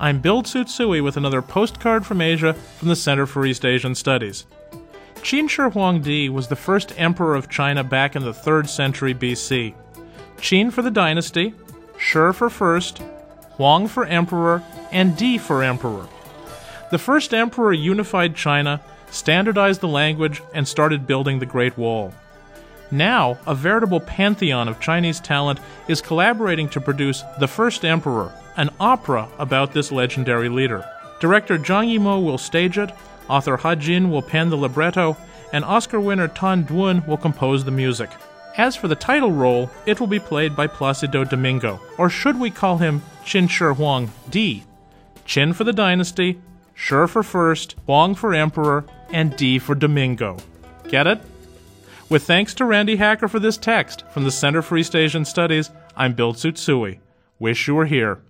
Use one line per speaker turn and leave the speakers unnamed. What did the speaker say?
I'm Bill Tsutsui with another postcard from Asia from the Center for East Asian Studies. Qin Shi Huangdi was the first emperor of China back in the 3rd century BC. Qin for the dynasty, Shi for first, Huang for emperor, and Di for emperor. The first emperor unified China, standardized the language, and started building the Great Wall. Now, a veritable pantheon of Chinese talent is collaborating to produce The First Emperor, an opera about this legendary leader. Director Zhang Yimou will stage it, author Ha Jin will pen the libretto, and Oscar winner Tan Dun will compose the music. As for the title role, it will be played by Placido Domingo, or should we call him Qin Shi Huang Di? Qin for the dynasty, Shi for first, Huang for emperor, and Di for Domingo. Get it? With thanks to Randi Hacker for this text from the Center for East Asian Studies, I'm Bill Tsutsui. Wish you were here.